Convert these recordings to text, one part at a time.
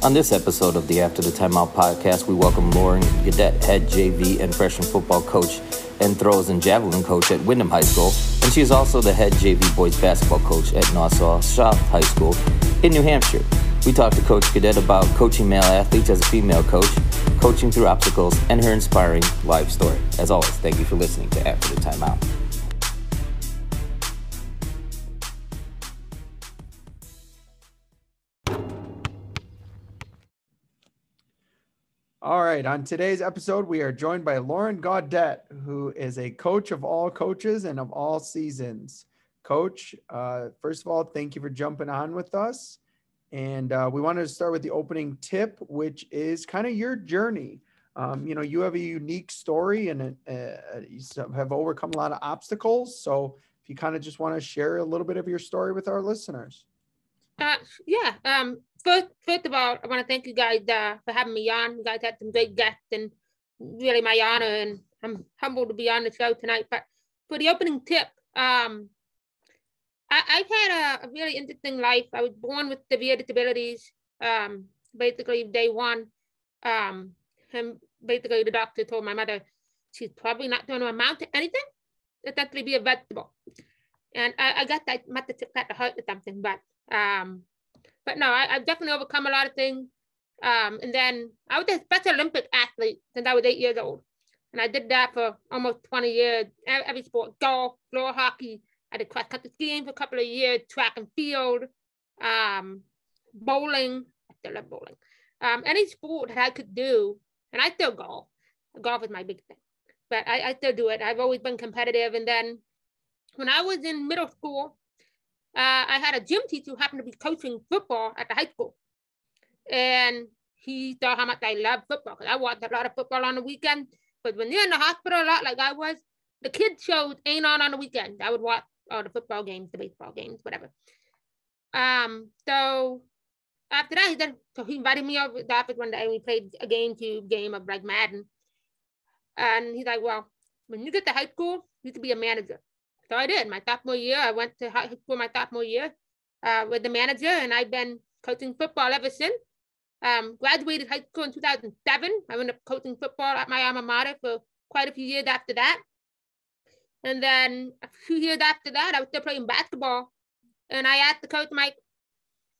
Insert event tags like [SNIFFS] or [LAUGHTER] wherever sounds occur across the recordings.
On this episode of the After the Timeout podcast, we welcome Lauren Gaudette, head JV and freshman football coach and throws and javelin coach at Windham High School, and she is also the head JV boys basketball coach at Nashua South High School in New Hampshire. We talked to Coach Gaudette about coaching male athletes as a female coach, coaching through obstacles, and her inspiring life story. As always, thank you for listening to After the Timeout. All right. On today's episode, we are joined by Lauren Gaudette, who is a coach of all coaches and of all seasons. Coach, uh, first of all, thank you for jumping on with us. And uh, we wanted to start with the opening tip, which is kind of your journey. Um, you know, you have a unique story and uh, you have overcome a lot of obstacles. So, if you kind of just want to share a little bit of your story with our listeners. Uh, yeah. Um, first, first of all, I want to thank you guys uh, for having me on. You guys had some great guests, and really my honor, and I'm humbled to be on the show tonight. But for the opening tip, um, I, have had a, a, really interesting life. I was born with severe disabilities, um, basically day one. Um, and basically the doctor told my mother she's probably not going to amount to anything, essentially be a vegetable. And I, I guess I must have took that to heart or something, but um, but no, I, have definitely overcome a lot of things. Um, and then I was a Special Olympic athlete since I was eight years old. And I did that for almost 20 years, every sport, golf, floor hockey. I did cross country skiing for a couple of years, track and field, um, bowling. I still love bowling. Um, any sport that I could do, and I still golf. Golf is my big thing, but I, I still do it. I've always been competitive. And then when I was in middle school, uh, I had a gym teacher who happened to be coaching football at the high school. And he saw how much I love football because I watched a lot of football on the weekend. But when you're in the hospital a lot, like I was, the kids shows ain't on on the weekend. I would watch all the football games, the baseball games, whatever. Um, so after that, he so he invited me over to the office one day and we played a game tube game of like Madden. And he's like, Well, when you get to high school, you could be a manager. So I did. My sophomore year, I went to high school my sophomore year uh, with the manager, and I've been coaching football ever since. Um, graduated high school in 2007. I went up coaching football at my alma mater for quite a few years after that. And then a few years after that, I was still playing basketball. And I asked the coach, Mike,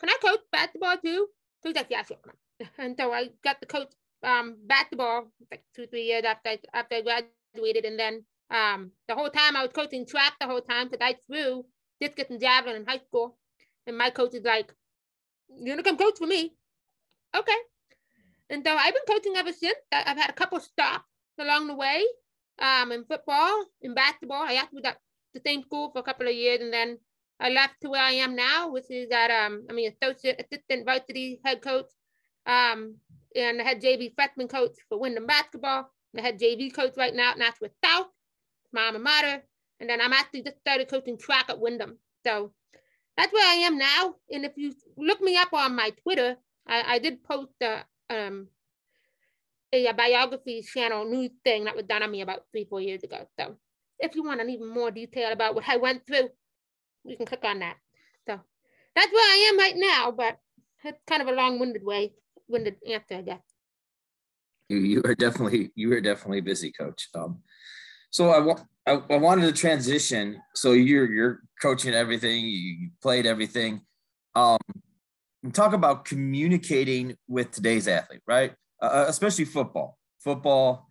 can I coach basketball too? So he's like, yeah, sure. [LAUGHS] And so I got to coach um, basketball like two, three years after I, after I graduated. And then um, the whole time I was coaching track the whole time because I threw discus and javelin in high school. And my coach is like, You're gonna come coach for me. Okay. And so I've been coaching ever since. I've had a couple stops along the way. Um, in football, in basketball. I actually got the same school for a couple of years and then I left to where I am now, which is at um, I mean associate assistant varsity head coach, um, and the head JV freshman coach for Windham basketball. The head JV coach right now at Nashua South my alma mater. And then I'm actually just started coaching track at Windham. So that's where I am now. And if you look me up on my Twitter, I, I did post a, um, a, a biography channel news thing that was done on me about three, four years ago. So if you want an even more detail about what I went through, you can click on that. So that's where I am right now, but it's kind of a long-winded way, winded answer, I guess. You, you are definitely you are definitely busy, Coach. Um, so I, I, I wanted to transition. So you're you're coaching everything, you played everything. Um, talk about communicating with today's athlete, right? Uh, uh, especially football. Football,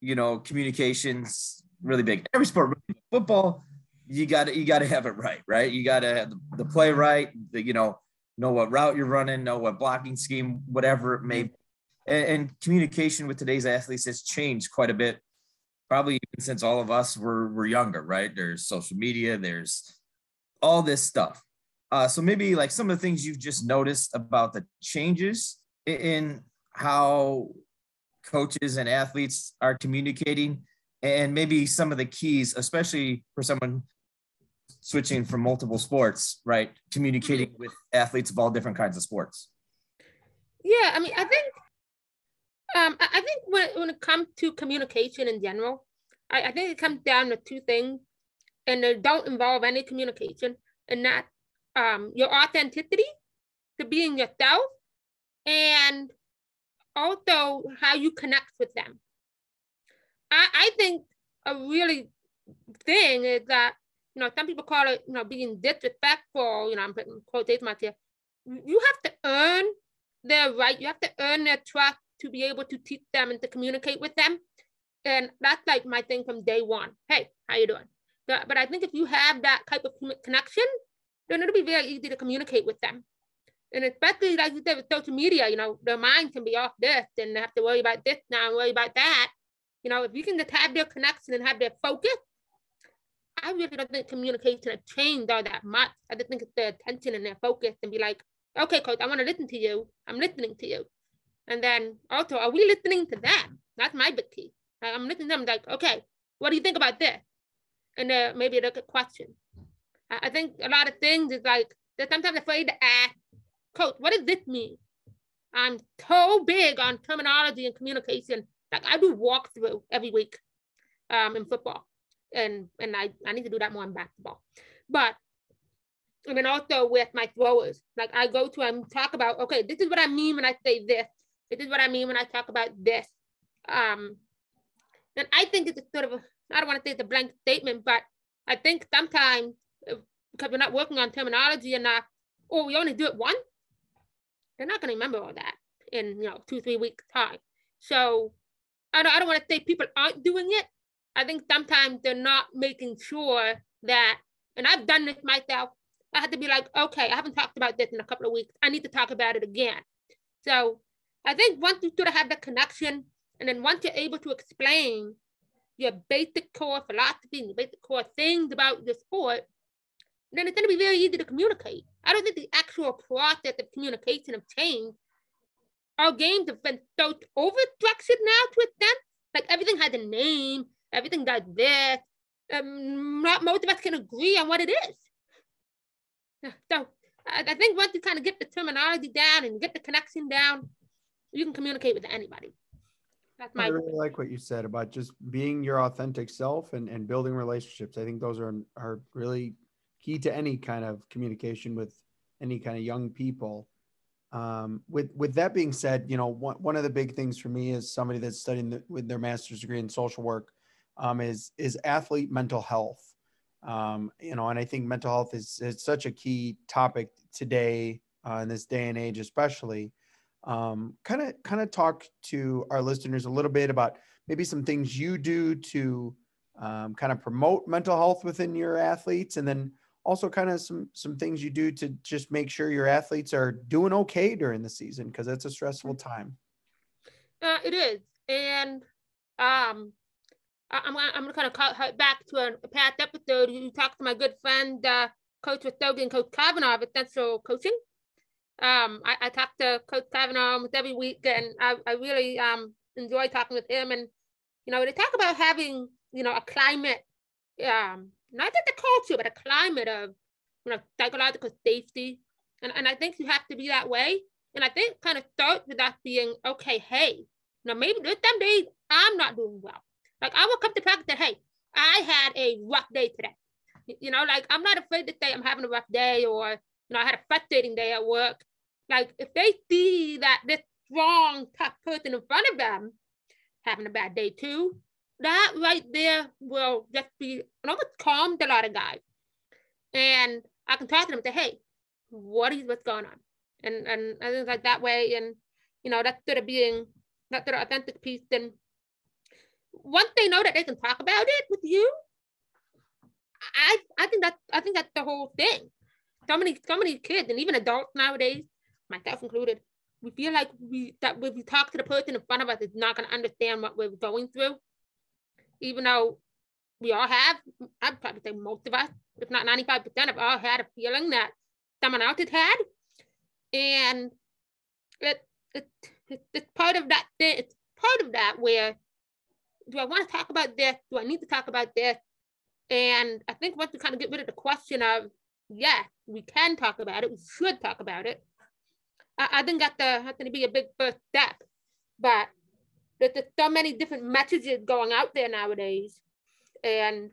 you know, communications really big. Every sport, football, you got to you got to have it right, right? You got to have the, the play right. The, you know, know what route you're running, know what blocking scheme, whatever it may. Be. And, and communication with today's athletes has changed quite a bit probably even since all of us were were younger, right? There's social media, there's all this stuff. Uh, so maybe like some of the things you've just noticed about the changes in how coaches and athletes are communicating, and maybe some of the keys, especially for someone switching from multiple sports, right? Communicating with athletes of all different kinds of sports. Yeah, I mean, I think um, I think when, when it comes to communication in general, I, I think it comes down to two things, and they don't involve any communication, and that um, your authenticity to being yourself, and also how you connect with them. I, I think a really thing is that, you know, some people call it, you know, being disrespectful, you know, I'm putting quotation marks here. You have to earn their right, you have to earn their trust to be able to teach them and to communicate with them. And that's like my thing from day one. Hey, how you doing? But, I think if you have that type of connection, then it'll be very easy to communicate with them. And especially like you said with social media, you know, their mind can be off this and they have to worry about this now and worry about that. You know, if you can just have their connection and have their focus, I really don't think communication has changed all that much. I just think it's their attention and their focus and be like, okay, coach, I want to listen to you. I'm listening to you. And then also, are we listening to them? That's my big key. I'm listening to them like, okay, what do you think about this? And uh, maybe a good question. I think a lot of things is like they're sometimes afraid to ask, coach, what does this mean? I'm so big on terminology and communication. Like I do walkthrough every week um, in football. And and I, I need to do that more in basketball. But and then also with my throwers, like I go to and talk about, okay, this is what I mean when I say this. This is what I mean when I talk about this. Um, and I think it's a sort of a, I don't want to say it's a blank statement, but I think sometimes because we're not working on terminology enough, or we only do it once, they're not going to remember all that in you know two three weeks time. So I don't, I don't want to say people aren't doing it. I think sometimes they're not making sure that, and I've done this myself. I had to be like, okay, I haven't talked about this in a couple of weeks. I need to talk about it again. So I think once you sort of have the connection, and then once you're able to explain your basic core philosophy and your basic core things about the sport, then it's going to be very easy to communicate. I don't think the actual process of communication have changed. Our games have been so over-structured now to extent. Like everything has a name, everything does this. Um, not most of us can agree on what it is. So I think once you kind of get the terminology down and get the connection down, you can communicate with anybody. That's my I really like what you said about just being your authentic self and, and building relationships. I think those are are really key to any kind of communication with any kind of young people. Um, with with that being said, you know one, one of the big things for me is somebody that's studying the, with their master's degree in social work um, is is athlete mental health. Um, you know, and I think mental health is, is such a key topic today uh, in this day and age, especially. Kind of kind of talk to our listeners a little bit about maybe some things you do to um, kind of promote mental health within your athletes, and then also kind of some some things you do to just make sure your athletes are doing okay during the season because it's a stressful mm-hmm. time uh, it is and um I, am I'm gonna kind of cut back to a, past episode. You talked to my good friend, uh, Coach Rastogi and Coach Kavanaugh at Central Coaching. Um, I, I talk to Coach Kavanaugh every week, and I, I really um enjoy talking with him. And you know, they talk about having you know a climate um not just the culture, but a climate of you know psychological safety. And, and I think you have to be that way. And I think kind of start with that being okay, hey, now maybe there's some days I'm not doing well. Like I will come to practice that, hey, I had a rough day today. You know, like I'm not afraid to say I'm having a rough day or, you know, I had a frustrating day at work. Like if they see that this strong, tough person in front of them having a bad day too, that right there will just be almost calm a lot of guys. And I can talk to them and say, hey, what is what's going on? And and, and things like that way. And you know, that's sort of being that sort of authentic piece. And once they know that they can talk about it with you, I I think that I think that's the whole thing. So many so many kids and even adults nowadays, myself included, we feel like we that when we talk to the person in front of us is not going to understand what we're going through even though we all have, I'd probably say most of us, if not 95% of all had a feeling that someone else had had. And it, it, it it's part of that thing, it's part of that where do I want to talk about this? Do I need to talk about this? And I think once we kind of get rid of the question of, yeah, we can talk about it, we should talk about it. I, I think that's, to be a big first step. But there's so many different messages going out there nowadays. And,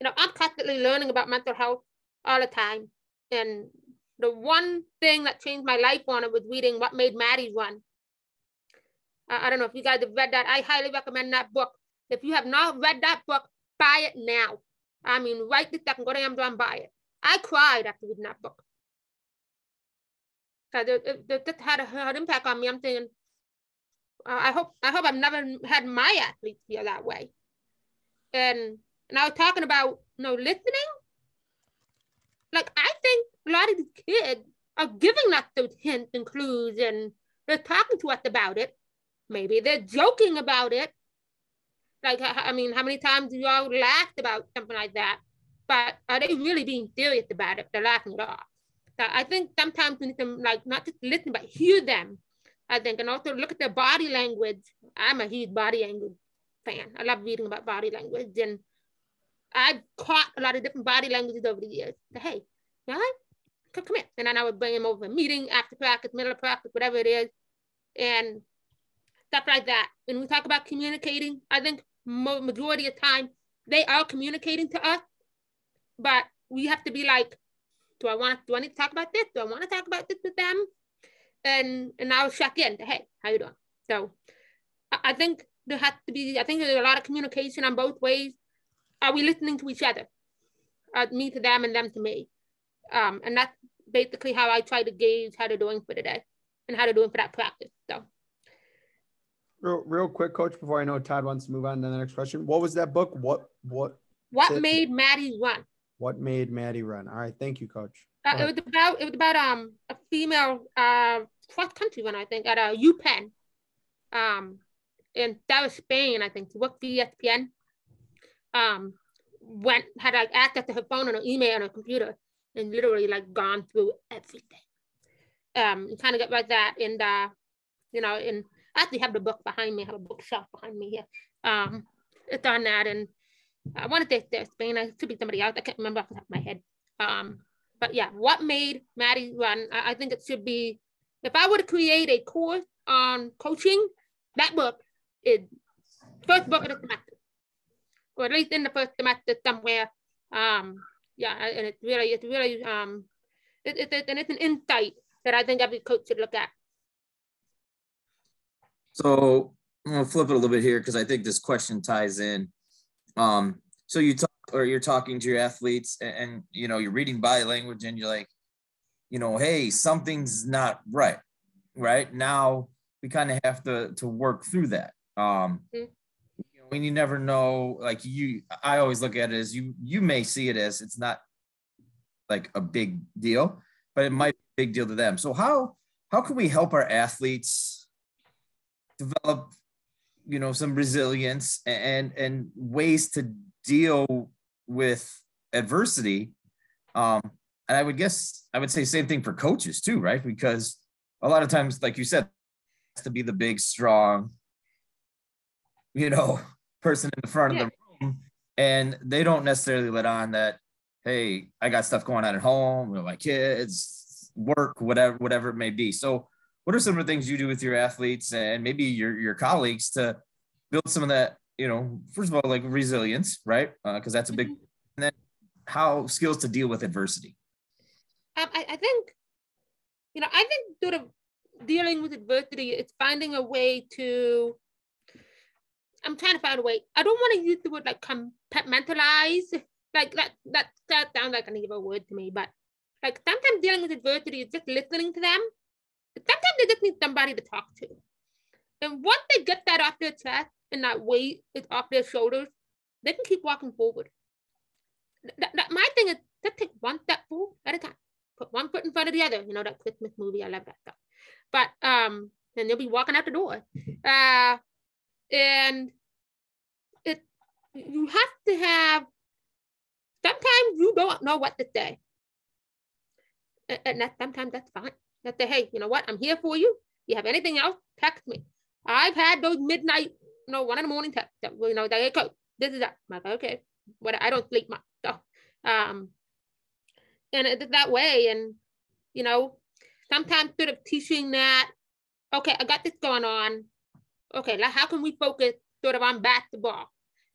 you know, I'm constantly learning about mental health all the time. And the one thing that changed my life on it was reading What Made Maddie Run. I, I don't know if you guys have read that. I highly recommend that book. If you have not read that book, buy it now. I mean, right this second, go to Amazon, buy it. I cried after reading that book. It had a, hard impact on me. I'm thinking, uh, I hope I hope I've never had my athletes feel that way. And and I was talking about you know listening. Like I think a lot of the kids are giving us those hints and clues, and they're talking to us about it. Maybe they're joking about it. Like I mean, how many times do y'all laughed about something like that? But are they really being serious about it? They're laughing it off. So I think sometimes we need to like not just listen, but hear them I think, and also look at their body language. I'm a huge body language fan. I love reading about body language, and I've caught a lot of different body languages over the years. So, hey, all right, come, come here. And then I would bring him over a meeting after practice, middle of practice, whatever it is, and stuff like that. When we talk about communicating, I think majority of time they are communicating to us, but we have to be like, do I want? Do I need to talk about this? Do I want to talk about this with them? and and I'll check in. Hey, how you doing? So I think there has to be. I think there's a lot of communication on both ways. Are we listening to each other? Uh, me to them and them to me. Um, and that's basically how I try to gauge how they're doing for the day and how they're doing for that practice. So. Real, real quick, coach, before I know Todd wants to move on to the next question. What was that book? What, what? What made Maddie run? What made Maddie run? All right. Thank you, coach. Uh, it was about it was about um a female uh cross country one I think at a UPenn, um, and that was Spain I think to work for ESPN. Um, went had like access to her phone and her email and her computer and literally like gone through everything. Um, you kind of get like that and uh, you know, and I actually have the book behind me. I have a bookshelf behind me here. Um, it's on that and I want to there's Spain. It could be somebody else. I can't remember off the top of my head. Um, but yeah, what made Maddie run? I, I think it should be, if I were to create a course on coaching, that book is first book of the semester, or at least in the first semester somewhere. Um, yeah, and it's really, it's really, um, it, it, it, and it's an insight that I think every coach should look at. So I'm gonna flip it a little bit here because I think this question ties in. Um, so you talk or you're talking to your athletes and, and you know you're reading body language and you're like you know hey something's not right right? Now we kind of have to to work through that. Um mm-hmm. you know, and you never know like you i always look at it as you you may see it as it's not like a big deal but it might be a big deal to them. So how how can we help our athletes develop you know some resilience and and ways to deal with adversity. Um, and I would guess I would say same thing for coaches too, right? Because a lot of times, like you said, to be the big, strong, you know, [LAUGHS] person in the front yeah. of the room, and they don't necessarily let on that, hey, I got stuff going on at home with my kids, work, whatever, whatever it may be. So, what are some of the things you do with your athletes and maybe your your colleagues to build some of that you know, first of all, like resilience, right? Because uh, that's a big, mm-hmm. and then how skills to deal with adversity. Um, I, I think, you know, I think sort of dealing with adversity, it's finding a way to, I'm trying to find a way. I don't want to use the word like compartmentalize. Like that, that, that sounds like an evil word to me, but like sometimes dealing with adversity is just listening to them. Sometimes they just need somebody to talk to. And once they get that off their chest, and that weight is off their shoulders, they can keep walking forward. That, that, my thing is just take one step forward at a time. Put one foot in front of the other. You know that Christmas movie. I love that stuff. But um, then they'll be walking out the door. Uh, and it you have to have. Sometimes you don't know what to say, and that sometimes that's fine. That hey, you know what? I'm here for you. You have anything else? Text me. I've had those midnight no, one in the morning text. You know, they go, this is that. I'm like, okay, what I don't sleep much. So, um, and it's that way. And, you know, sometimes sort of teaching that, okay, I got this going on. Okay, like how can we focus sort of on basketball?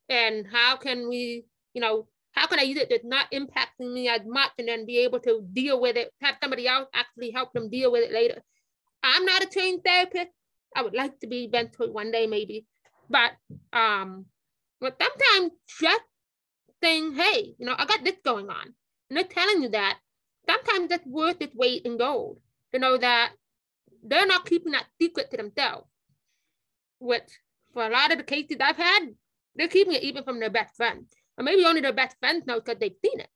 And how can we, you know, how can I use it that's not impacting me as much and then be able to deal with it, have somebody else actually help them deal with it later. I'm not a trained therapist. I would like to be eventually one day maybe, but um, but sometimes just saying, hey, you know, I got this going on, and they're telling you that sometimes that's worth its weight in gold to know that they're not keeping that secret to themselves. Which for a lot of the cases I've had, they're keeping it even from their best friends. Or maybe only their best friends know because they've seen it.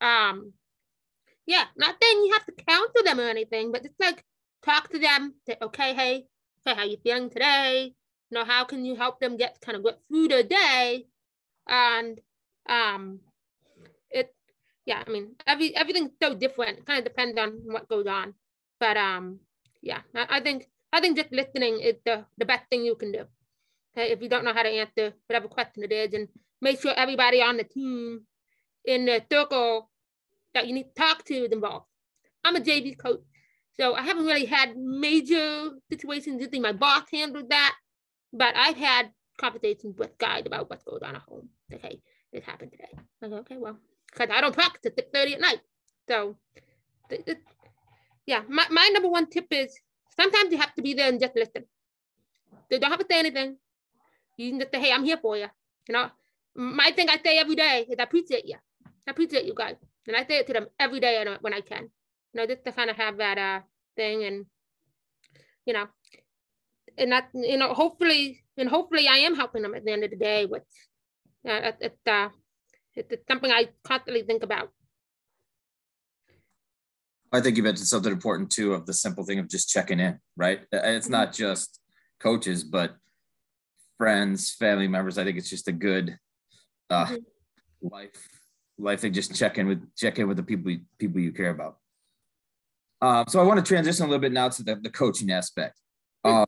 Um, yeah, not saying you have to counsel them or anything, but it's like talk to them, say, okay, hey, say how you feeling today? You know, how can you help them get kind of get through the day? And um it yeah, I mean every everything's so different. It kind of depends on what goes on. But um yeah, I, I think I think just listening is the, the best thing you can do. Okay, if you don't know how to answer whatever question it is, and make sure everybody on the team in the circle that you need to talk to is involved. I'm a JV coach, so I haven't really had major situations. I think my boss handled that, but I've had conversations with guys about what's going on at home. Okay, this happened today. I go, okay, well, because I don't practice at 30 at night. So, yeah, my, my number one tip is sometimes you have to be there and just listen. They don't have to say anything. You can just say, hey, I'm here for you. You know, my thing I say every day is I appreciate you. I appreciate you guys. And I say it to them every day when I can. You know, just to kind of have that uh thing and you know, and that you know, hopefully and hopefully I am helping them at the end of the day with uh, it, uh, it's something I constantly think about. I think you mentioned something important too of the simple thing of just checking in, right? It's not mm-hmm. just coaches, but friends, family members. I think it's just a good uh, mm-hmm. life life thing. Just check in with check in with the people people you care about. Uh, so I want to transition a little bit now to the, the coaching aspect. Uh,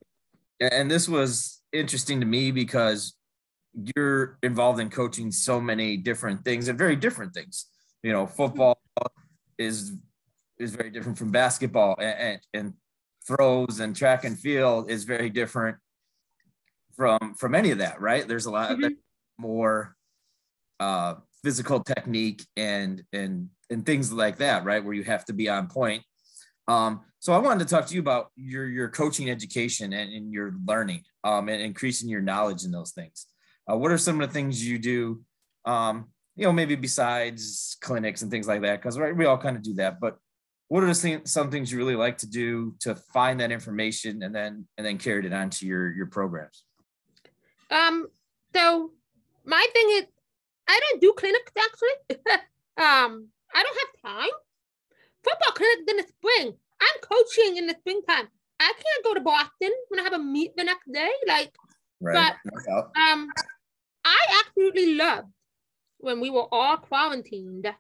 and this was interesting to me because you're involved in coaching so many different things and very different things. You know, football is is very different from basketball, and, and, and throws and track and field is very different from from any of that. Right? There's a lot mm-hmm. more uh, physical technique and and and things like that. Right? Where you have to be on point. Um, so I wanted to talk to you about your your coaching education and, and your learning um, and increasing your knowledge in those things. Uh, what are some of the things you do? Um, you know, maybe besides clinics and things like that, because right, we all kind of do that. But what are the some things you really like to do to find that information and then and then carry it on to your your programs? Um. So my thing is, I don't do clinics actually. [LAUGHS] um, I don't have time. Football clinic in the spring. I'm coaching in the springtime. I can't go to Boston when I have a meet the next day. Like, right. but um, I absolutely loved when we were all quarantined.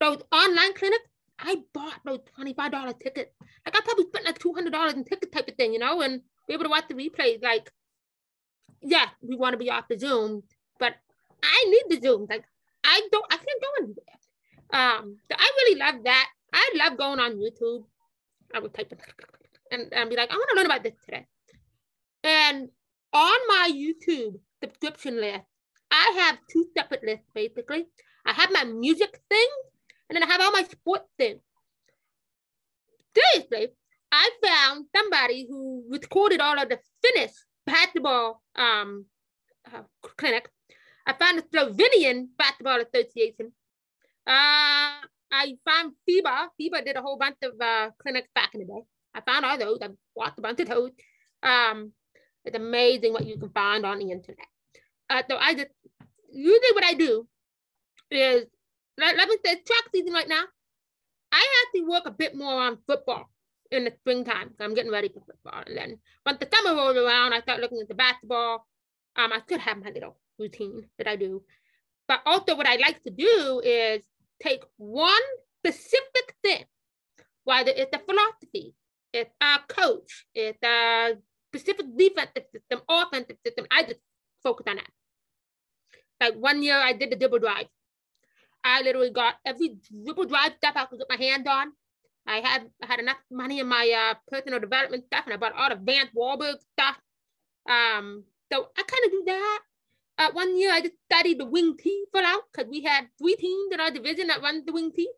Those online clinics, I bought those $25 tickets. Like I probably spent like $200 in ticket type of thing, you know, and be able to watch the replays. Like, yeah, we want to be off the Zoom, I need the Zoom. Like, I don't, I can't go anywhere. Um, so I really love that. I love going on YouTube. I would type it and, and be like, I want to learn about this today. And on my YouTube, subscription list. I have two separate lists basically. I have my music thing, and then I have all my sports things. Seriously, I found somebody who recorded all of the Finnish basketball um, uh, clinic. I found the Slovenian Basketball Association. Uh, I found FIBA. FIBA did a whole bunch of uh, clinics back in the day. I found all those. I watched a bunch of those. Um, it's amazing what you can find on the internet. Uh, so I just usually what I do is let, let me say track season right now. I actually work a bit more on football in the springtime. I'm getting ready for football. And then once the summer rolls around, I start looking at the basketball. Um, I still have my little routine that I do. But also what I like to do is take one specific thing, whether it's a philosophy, it's a coach, it's a specific defensive system, offensive system. I just focus on that. Like one year I did the dribble drive. I literally got every dribble drive stuff I could get my hand on. I had I had enough money in my uh, personal development stuff, and I bought all the Vance Walberg stuff. Um, so I kind of do that. Uh, one year I studied the wing T out because we had three teams in our division that run the wing T.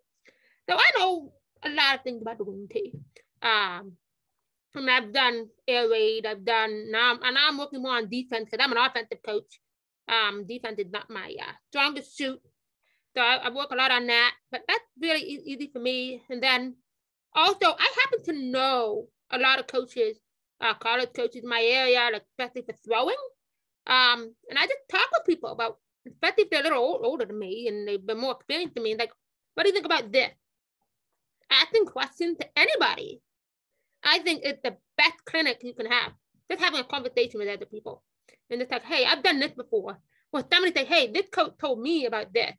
So I know a lot of things about the wing T. Um, and I've done air raid, I've done now, and now I'm working more on defense because I'm an offensive coach. Um, defense is not my uh, strongest suit. So I, I, work a lot on that, but that's really e- easy for me. And then also, I happen to know a lot of coaches, uh, college coaches in my area, like especially for throwing. Um, and I just talk with people about, especially if they're a little old, older than me and they've been more experienced than me, like, what do you think about this? Asking questions to anybody. I think it's the best clinic you can have. Just having a conversation with other people. And it's like, hey, I've done this before. Well, somebody say, hey, this coach told me about this.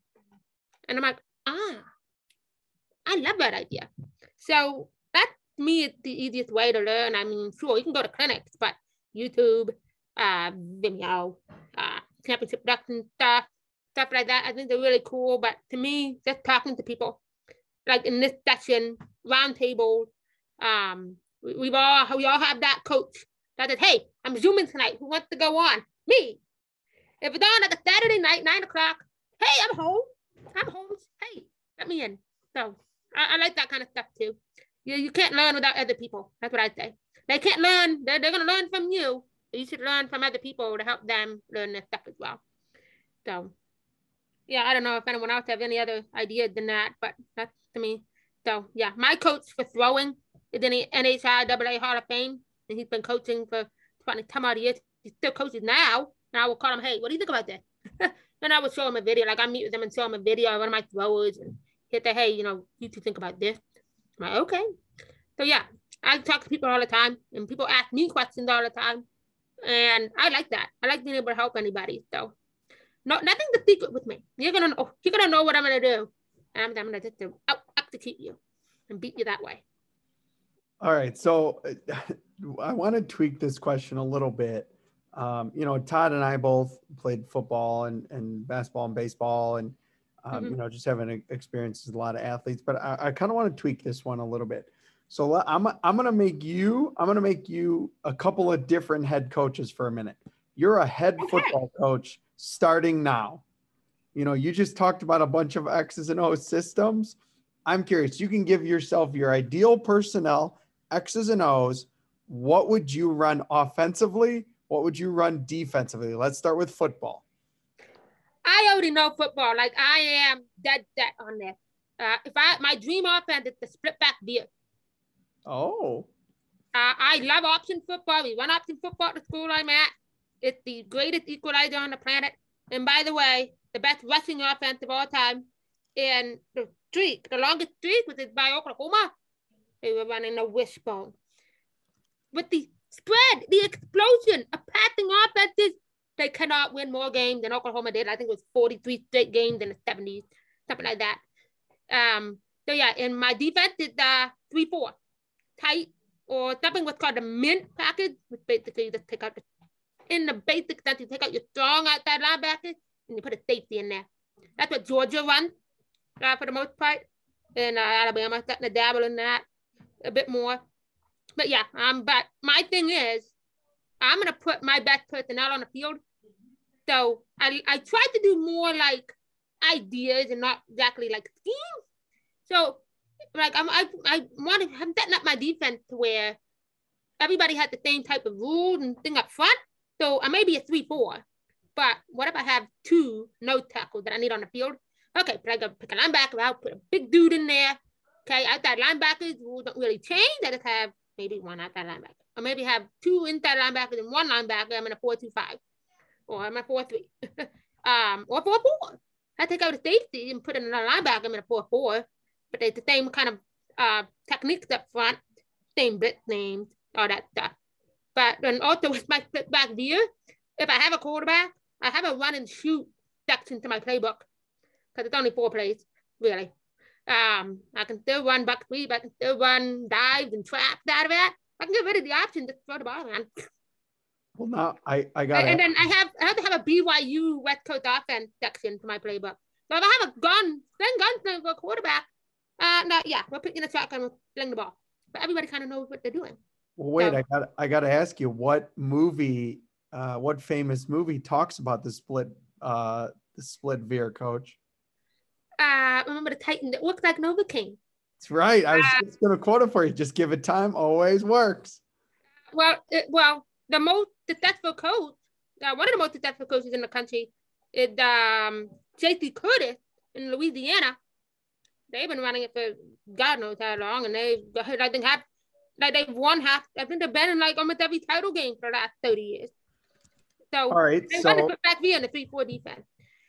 And I'm like, ah, I love that idea. So that me the easiest way to learn. I mean, sure, you can go to clinics, but YouTube, uh, Vimeo, uh, championship production stuff, stuff like that. I think they're really cool. But to me, just talking to people, like in this session, roundtable, um, we, we've all we all have that coach that says, "Hey, I'm zooming tonight. Who wants to go on? Me." If it's on like a Saturday night, nine o'clock, hey, I'm home. I'm home. Hey, let me in. So I, I like that kind of stuff too. You, you can't learn without other people. That's what I say. They can't learn. They're, they're going to learn from you. You should learn from other people to help them learn this stuff as well. So, yeah, I don't know if anyone else have any other idea than that, but that's to me. So, yeah, my coach for throwing is in the NHIAA Hall of Fame, and he's been coaching for 20 some odd years. He still coaches now, and I will call him, hey, what do you think about this? [LAUGHS] and I would show him a video, like I meet with him and show him a video of one of my throwers and hit the, hey, you know, you two think about this. I'm like, okay. So yeah, I talk to people all the time and people ask me questions all the time. And I like that. I like being able to help anybody. So no, nothing's a secret with me. You're gonna know, you're gonna know what I'm gonna do. And I'm, I'm gonna just out, execute you and beat you that way. All right. So [LAUGHS] I want to tweak this question a little bit. Um, you know, Todd and I both played football and, and basketball and baseball and um, mm-hmm. you know, just having experiences with a lot of athletes. But I, I kind of want to tweak this one a little bit. So I'm I'm gonna make you I'm gonna make you a couple of different head coaches for a minute. You're a head okay. football coach starting now. You know, you just talked about a bunch of X's and O's systems. I'm curious. You can give yourself your ideal personnel, X's and O's. What would you run offensively? What would you run defensively? Let's start with football. I already know football. Like I am dead set on this. Uh, if I my dream offense is the split back veer. Oh. Uh, I love option football. We run option football at the school I'm at. It's the greatest equalizer on the planet. And by the way, the best rushing offense of all time. And the streak, the longest streak, which is by Oklahoma, they were running a wishbone. With the spread, the explosion of passing offenses, they cannot win more games than Oklahoma did. I think it was 43 straight games in the 70s, something like that. Um, so yeah, and my defense is uh, 3 4 type or something what's called a mint package, which basically you just take out the, in the basic sense, you take out your strong outside linebacker and you put a safety in there. That's what Georgia runs uh, for the most part. And uh, Alabama starting to dabble in that a bit more. But yeah, um, but my thing is, I'm gonna put my best personnel on the field. So I I tried to do more like ideas and not exactly like schemes. So like I'm I I want to I'm setting up my defense to where everybody had the same type of rule and thing up front. So I may be a three four, but what if I have two no tackles that I need on the field? Okay, but I gotta pick a linebacker I'll put a big dude in there. Okay, outside linebackers rules don't really change. I just have maybe one outside linebacker or maybe have two inside linebackers and one linebacker. I'm in a four-two-five, or I'm a four-three, [LAUGHS] um, or four-four. I take out a safety and put in another linebacker. I'm in a four-four, but it's the same kind of uh, techniques up front, same blitz names, all that stuff. But then also with my split back veer, if I have a quarterback, I have a run and shoot section to my playbook because it's only four plays, really. Um, I can still run buck sweep, I can still run dives and traps out of it. I can get rid of the option to throw the ball around. Well, now I I got. And then I have I have to have a BYU West Coast offense section for my playbook. So if I have a gun, then guns for a quarterback. Uh, no, yeah, we're putting in a shotgun, we're playing the ball. But everybody kind of knows what they're doing. Well, wait, so, I got I got to ask you, what movie uh, what famous movie talks about the split uh, the split veer, coach? Uh, remember the Titan that looked like Novocaine. That's right. I was uh, just going to quote it for you. Just give it time. Always works. Well, it, well, the most successful coach, uh, one of the most successful coaches in the country, is um, J.T. Curtis in Louisiana. They've been running it for God knows how long, and they I think have like they've won half. I think they've been in like almost every title game for the last thirty years. So all right, they so to put back V in the three four defense.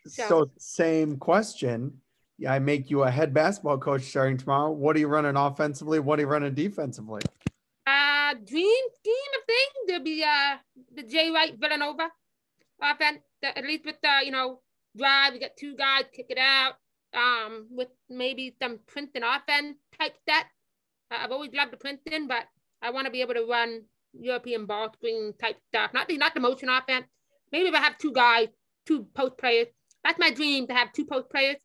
So. so same question. Yeah, I make you a head basketball coach starting tomorrow. What are you running offensively? What are you running defensively? Uh, dream scheme of things. There'll be uh the Jay Wright Villanova offense. At least with the you know drive, you got two guys, kick it out. Um, with maybe some Princeton offense type stats. I've always loved the Princeton, but I want to be able to run European ball screen type stuff. Not the not the motion offense. Maybe if I have two guys, two post players. That's my dream to have two post players.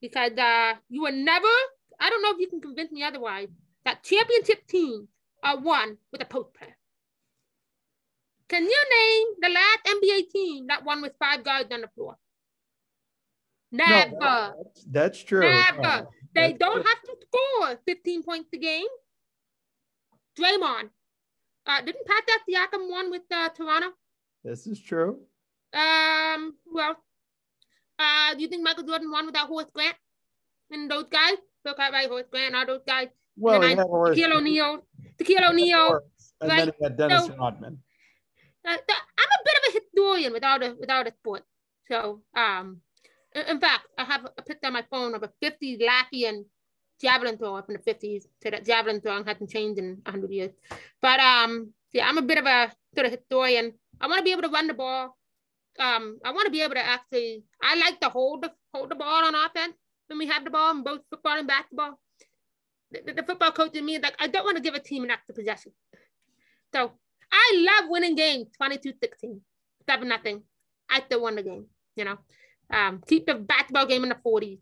Because uh, you will never, I don't know if you can convince me otherwise, that championship team are won with a post player. Can you name the last NBA team that won with five guards on the floor? Never. No, that's, true. Never. They don't have to score 15 points a game. Draymond. Uh, didn't Pascal Siakam won with uh, Toronto? This is true. Um. Well, uh, do you think Michael Jordan won without Horace Grant and those guys? Look at Cartwright, Horace Grant, all those guys. Well, he had Horace. Shaquille O'Neal. Shaquille O'Neal. And right? then he had Dennis so, Rodman. Uh, I'm a bit of a historian without a without a sport. So, um, in fact, I have a picture on my phone of a 50 Latvian javelin throw up in the 50s. So that javelin throwing hasn't changed in 100 years. But um, yeah, I'm a bit of a sort of historian. I want to be able to run the ball. Um, I want to be able to actually. I like to hold the hold the ball on offense when we have the ball in both football and basketball. The, the football coach in me is like, I don't want to give a team an extra possession. So I love winning games 22 16, 7 nothing. I still won the game, you know. Um, keep the basketball game in the 40s.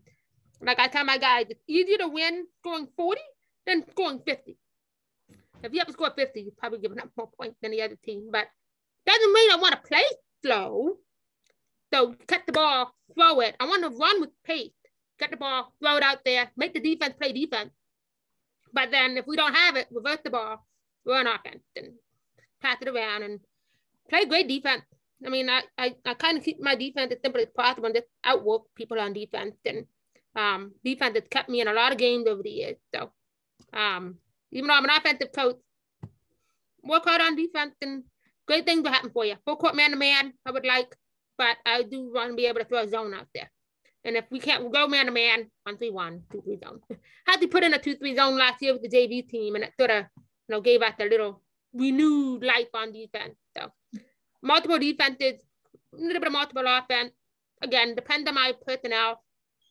Like I tell my guys, it's easier to win scoring 40 than scoring 50. If you to score 50, you're probably giving up more points than the other team. But doesn't mean I want to play slow. So cut the ball, throw it. I want to run with pace. Get the ball, throw it out there, make the defense play defense. But then if we don't have it, reverse the ball, run offense, and pass it around and play great defense. I mean, I, I, I kind of keep my defense as simple as possible and just outwork people on defense. And um, defense has kept me in a lot of games over the years. So um, even though I'm an offensive coach, work hard on defense and great things will happen for you. Full court man to man, I would like, but I do want to be able to throw a zone out there. And if we can't go man to man, one three one, two three zone. [LAUGHS] Had to put in a two three zone last year with the JV team, and it sort of you know gave us a little renewed life on defense. So multiple defenses, a little bit of multiple offense. Again, depend on my personnel.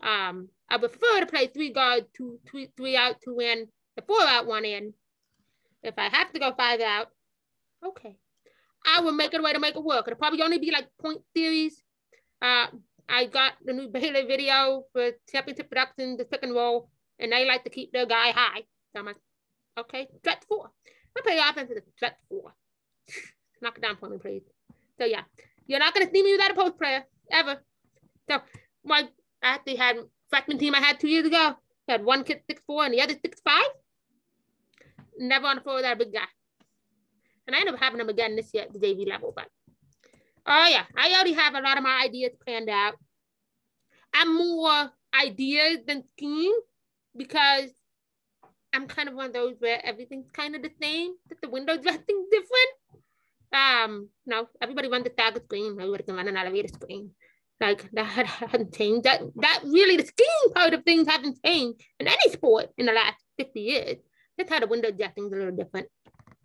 Um, I prefer to play three guard, two, three, three out, two in, the four out, one in. If I have to go five out, okay. I will make it a way to make it work. It'll probably only be like point series. Uh, I got the new Baylor video for championship production, the second roll, and they like to keep their guy high. So I'm like, okay, stretch four. I play offense at stretch four. [LAUGHS] Knock it down for me, please. So yeah, you're not gonna see me without a post prayer ever. So my I actually had freshman team I had two years ago. Had one kid six four and the other six five. Never on the floor without a big guy. And I end up having them again this year at the JV level, but oh yeah, I already have a lot of my ideas planned out. I'm more ideas than scheme because I'm kind of one of those where everything's kind of the same, that the window dressing [LAUGHS] different um, no, everybody runs the stagger screen. Everybody can run an elevator screen. Like that hasn't changed. That that really the skiing part of things haven't changed in any sport in the last 50 years. Just how the window dressing's a little different.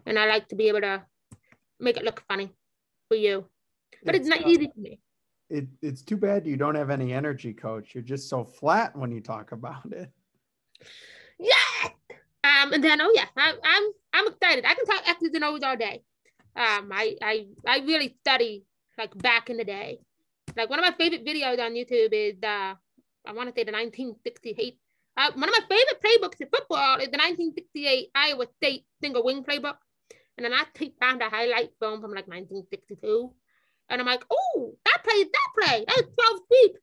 And I like to be able to make it look funny for you. But it's, it's not easy for me. It, it's too bad you don't have any energy, coach. You're just so flat when you talk about it. Yeah. Um, and then oh yeah, I, I'm I'm excited. I can talk X's and O's all day. Um, I, I, I really study like back in the day. Like one of my favorite videos on YouTube is uh, I want to say the 1968. Uh, one of my favorite playbooks in football is the 1968 Iowa State single wing playbook. And then I found a highlight film from like 1962. And I'm like, oh, that play, that play, that was 12 feet.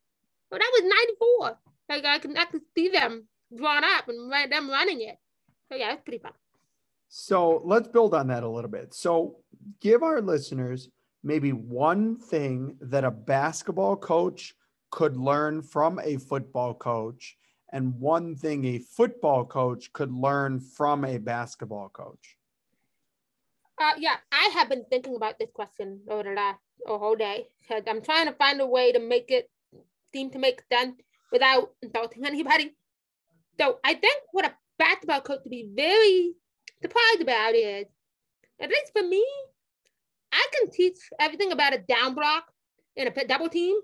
Oh, that was 94. Like I can, I can see them drawn up and them running it. So yeah, it's pretty fun. So let's build on that a little bit. So give our listeners maybe one thing that a basketball coach could learn from a football coach and one thing a football coach could learn from a basketball coach. Uh, yeah, I have been thinking about this question over the last whole day because I'm trying to find a way to make it seem to make sense without insulting [LAUGHS] anybody. So I think what a basketball coach to be very surprised about it, at least for me, I can teach everything about a down block and a double team,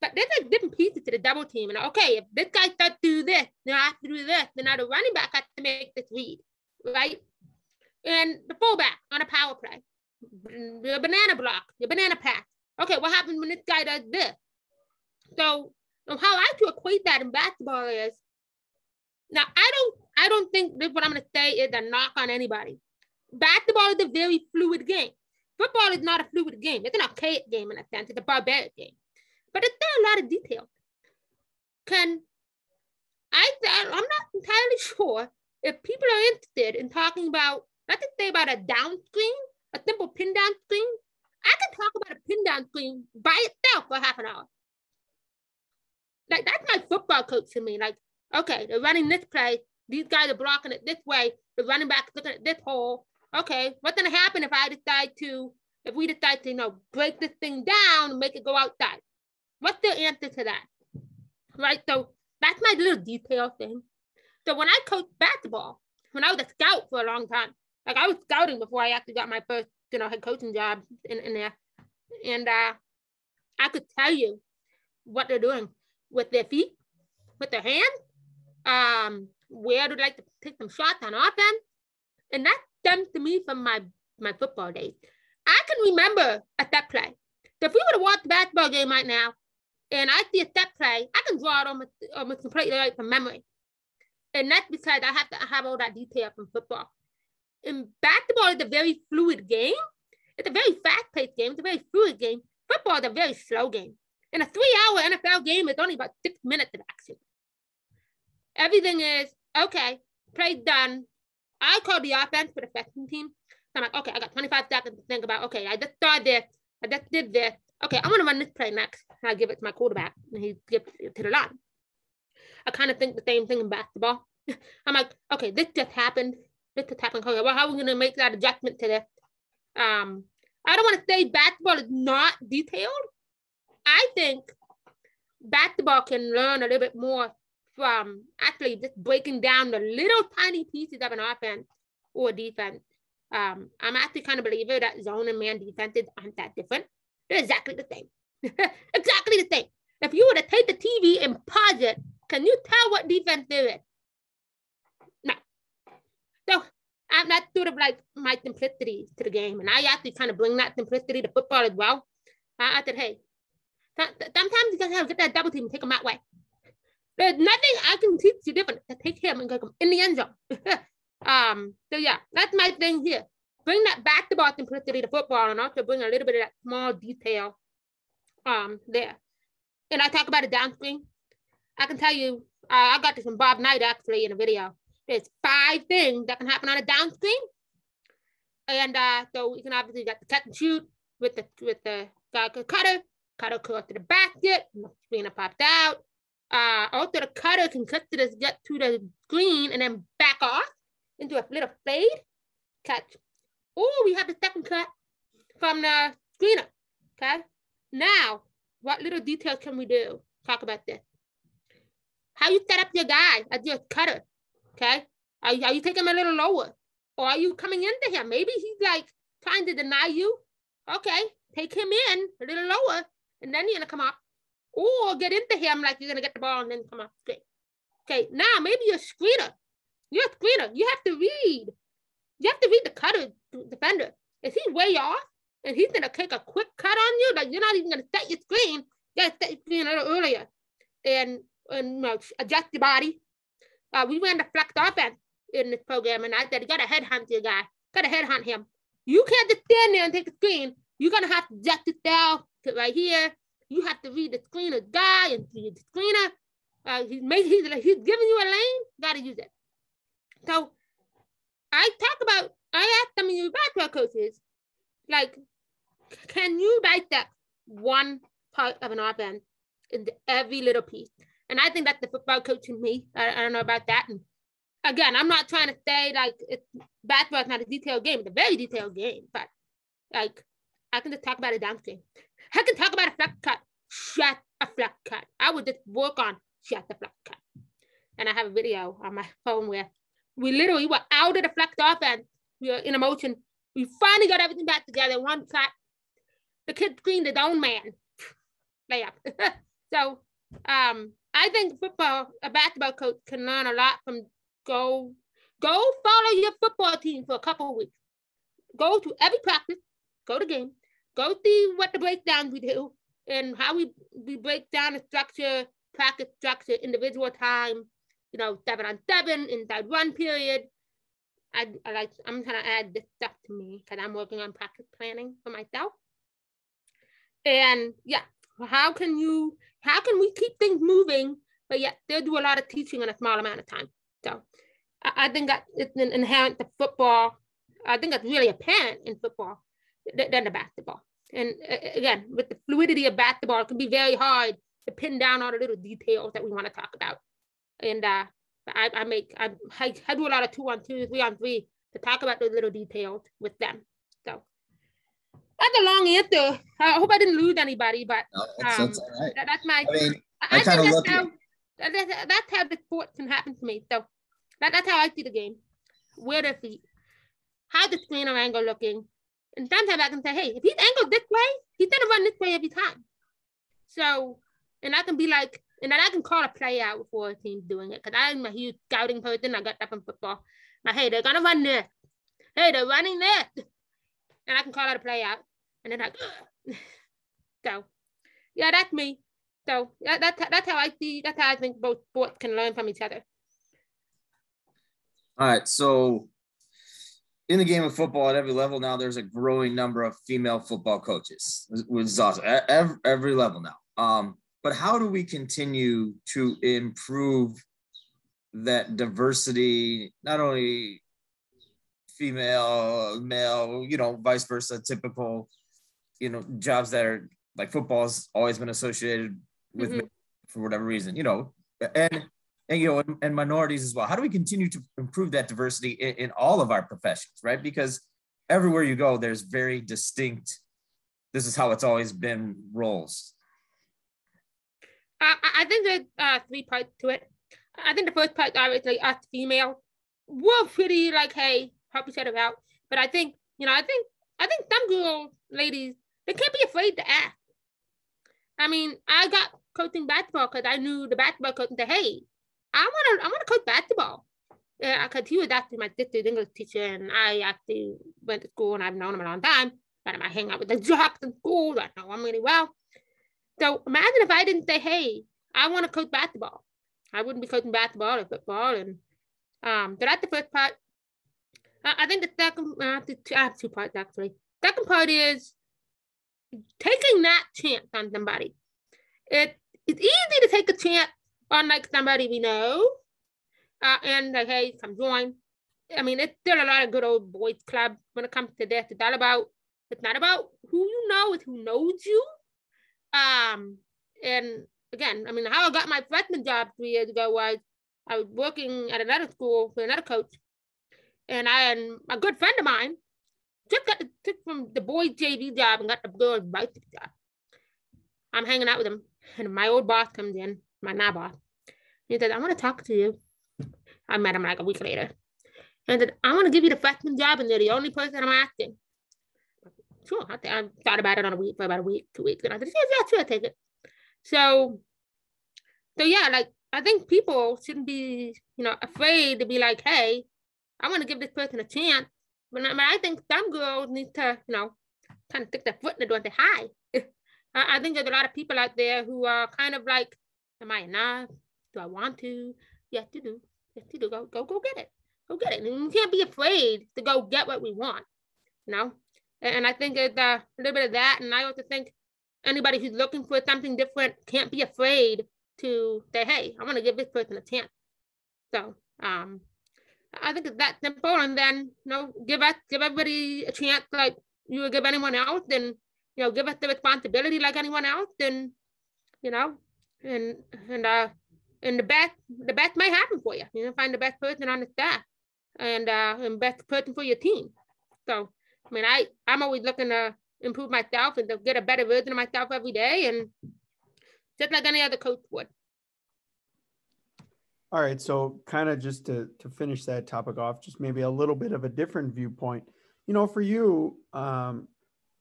but there's like different pieces to the double team. And okay, if this guy to do this, then I have to do this. Then now the running back has to make this read, right? And the fullback on a power play, the banana block, the banana pass. Okay, what happens when this guy does this? So, how I to equate that in basketball is now I don't I don't think what I'm gonna say is a knock on anybody. Basketball is a very fluid game. Football is not a fluid game. It's an archaic game in a sense. It's a barbaric game. But it's still a lot of detail. Can I I'm not entirely sure if people are interested in talking about let's say about a down screen, a simple pin down screen. I can talk about a pin down screen by itself for half an hour. Like that's my football coach to me. Like Okay, they're running this play. These guys are blocking it this way. The running back looking at this hole. Okay, what's gonna happen if I decide to, if we decide to, you know, break this thing down and make it go outside? What's the answer to that? Right, so that's my little detail thing. So when I coached basketball, when I was a scout for a long time, like I was scouting before I actually got my first, you know, head coaching job in, in there. And uh, I could tell you what they're doing with their feet, with their hands, um, where I'd like to take some shots on offense. And that stems to me from my, my football days. I can remember a step play. So if we were to watch the basketball game right now and I see a step play, I can draw it almost, almost completely right from memory. And that's because I have to have all that detail from football. And basketball is a very fluid game. It's a very fast-paced game. It's a very fluid game. Football is a very slow game. And a three-hour NFL game is only about six minutes of action. Everything is okay, play done. I call the offense for the second team. So I'm like, okay, I got 25 seconds to think about, okay, I just saw this, I just did this. Okay, I'm gonna run this play next. I give it to my quarterback and he gives it to the line. I kind of think the same thing in basketball. [LAUGHS] I'm like, okay, this just happened. This just happened. Okay, well, how are we gonna make that adjustment to this? Um, I don't want to say basketball is not detailed. I think basketball can learn a little bit more from actually just breaking down the little tiny pieces of an offense or defense. Um, I'm actually kind of believer that zone and man defenses aren't that different. They're exactly the same. [LAUGHS] exactly the same. If you were to take the TV and pause it, can you tell what defense there is? No. So I'm not sort of like my simplicity to the game. And I actually kind of bring that simplicity to football as well. I, I said, hey, sometimes you gotta get that double team take them that way. There's nothing I can teach you different take him and go in the end zone. [LAUGHS] um, so yeah, that's my thing here. Bring that simplicity to the football and also bring a little bit of that small detail um there. And I talk about a down screen. I can tell you, uh, I got this from Bob Knight actually in a video. There's five things that can happen on a down screen. And uh, so you can obviously get the cut and shoot with the with the uh, cutter, cutter close to the basket, and the screen popped out uh, also the cutter can cut to this, get to the screen and then back off into a little fade cut. Oh, we have the second cut from the screener, okay? Now, what little details can we do? Talk about this. How you set up your guy as your cutter, okay? Are you, are you taking him a little lower? Or are you coming into him? Maybe he's like trying to deny you. Okay, take him in a little lower, and then you're gonna come up or get into him like you're gonna get the ball and then come off straight. Okay, now maybe you're a screener. You're a screener. You have to read. You have to read the cutter defender. Is he way off? And he's gonna take a quick cut on you, like you're not even gonna set your screen. You gotta set your screen a little earlier and, and you know, adjust your body. Uh, we ran the flex offense in this program, and I said, you gotta headhunt your guy. Gotta headhunt him. You can't just stand there and take a screen. You're gonna have to adjust it down to right here. You have to read the screener guy and the screener. Uh, he's he's, he's giving you a lane. Gotta use it. So I talk about I asked some of you basketball coaches, like, can you dissect one part of an offense into every little piece? And I think that's the football coach in me. I, I don't know about that. And again, I'm not trying to say like it's, basketball is not a detailed game. It's a very detailed game, but like I can just talk about it down screen. I can talk about a flex cut. Shut a flex cut. I would just work on shut the flex cut. And I have a video on my phone where we literally were out of the flex offense. We were in emotion. We finally got everything back together. One cut. The kid screened his own man. [LAUGHS] Layup. [LAUGHS] so um, I think football, a basketball coach can learn a lot from go go follow your football team for a couple weeks. Go to every practice, go to game, go see what the breakdowns we do and how we, we break down the structure, practice structure, individual time, you know, seven on seven, inside one period. I, I like I'm trying to add this stuff to me because I'm working on practice planning for myself. And yeah, how can you how can we keep things moving, but yet they do a lot of teaching in a small amount of time? So I, I think that it's inherent to football. I think that's really apparent in football than the basketball. And again, with the fluidity of basketball, it can be very hard to pin down all the little details that we want to talk about. And uh, I, I make I, I do a lot of two on two, three on three to talk about those little details with them. So that's a long answer. I hope I didn't lose anybody, but no, that's, um, that's right. that, that's my. I mean, I, I kind of look that's that's how the sport can happen to me. So that, that's how I see the game. Where the feet, how the screener angle looking, and sometimes I can say, hey, if he's angled this way, he's gonna run this way every time. So, and I can be like, and then I can call a play out before a team's doing it because I'm a huge scouting person. I got that from football. Now, hey, they're gonna run this. Hey, they're running this, and I can call out a play out, and then like, [GASPS] so, yeah, that's me. So that, that's that's how I see. That's how I think both sports can learn from each other. All right. So in the game of football at every level now, there's a growing number of female football coaches, which is awesome. At every, every level now. Um, but how do we continue to improve that diversity, not only female, male, you know, vice versa, typical, you know, jobs that are like football's always been associated with Mhm. for whatever reason, you know, and and you know, and, and minorities as well. How do we continue to improve that diversity in, in all of our professions, right? Because everywhere you go, there's very distinct. This is how it's always been roles. I, I- think there's uh, three parts to it. I think the first part, obviously, us female, we're pretty like, hey, help each other out. But I think, you know, I think, I think some girls, ladies, they can't be afraid to ask. I mean, I got coaching basketball because I knew the basketball coach said, hey, I want to, I want to coach basketball. Yeah, because he was actually my sister's English teacher, and I actually went to school, and I've known him a long time. But I hang out with the jocks in school. I know him really well. So imagine if I didn't say, hey, I want to coach basketball. I wouldn't be coaching basketball or football. And um, so that's the first part. I, think the second, to, I have two parts actually. Second part is taking that chance on somebody. It, it's easy to take a chance on like somebody we know uh, and like, hey, come join. I mean, it's still a lot of good old boys club when it comes to this. It's all about, it's not about who you know, it's who knows you. Um, and again, I mean, how I got my freshman job three years ago was I was working at another school for another coach, and I and a good friend of mine just got the took from the boys JV job and got the girls varsity job. I'm hanging out with him, and my old boss comes in, my boss. He said, "I want to talk to you." I met him like a week later, and said, "I want to give you the freshman job, and they're the only person I'm asking." Sure, I, th- I thought about it on a week for about a week, two weeks, and I said, "Yeah, yeah, sure, take it." So, so yeah, like I think people shouldn't be, you know, afraid to be like, hey, I want to give this person a chance. But I, but I think some girls need to, you know, kind of stick their foot in the door and say hi. [LAUGHS] I, I think there's a lot of people out there who are kind of like, am I enough? Do I want to? Yes, you do. Yes, you do. Go, go, go get it. Go get it. And you can't be afraid to go get what we want. you know. And, I think it's a little bit of that. And I also think anybody who's looking for something different can't be afraid to say, hey, I want to give this person a chance. So um, I think it's that simple. And then, you know, give us, give everybody a chance like you would give anyone else. And, you know, give us the responsibility like anyone else. And, you know, and, and, uh, and the best, the best may happen for you. You know, find the best person on the staff and, uh, and best person for your team. So, I mean, I, I'm always looking to improve myself and to get a better version of myself every day. And just like any other coach would. All right, so kind of just to to finish that topic off, just maybe a little bit of a different viewpoint. You know, for you, um,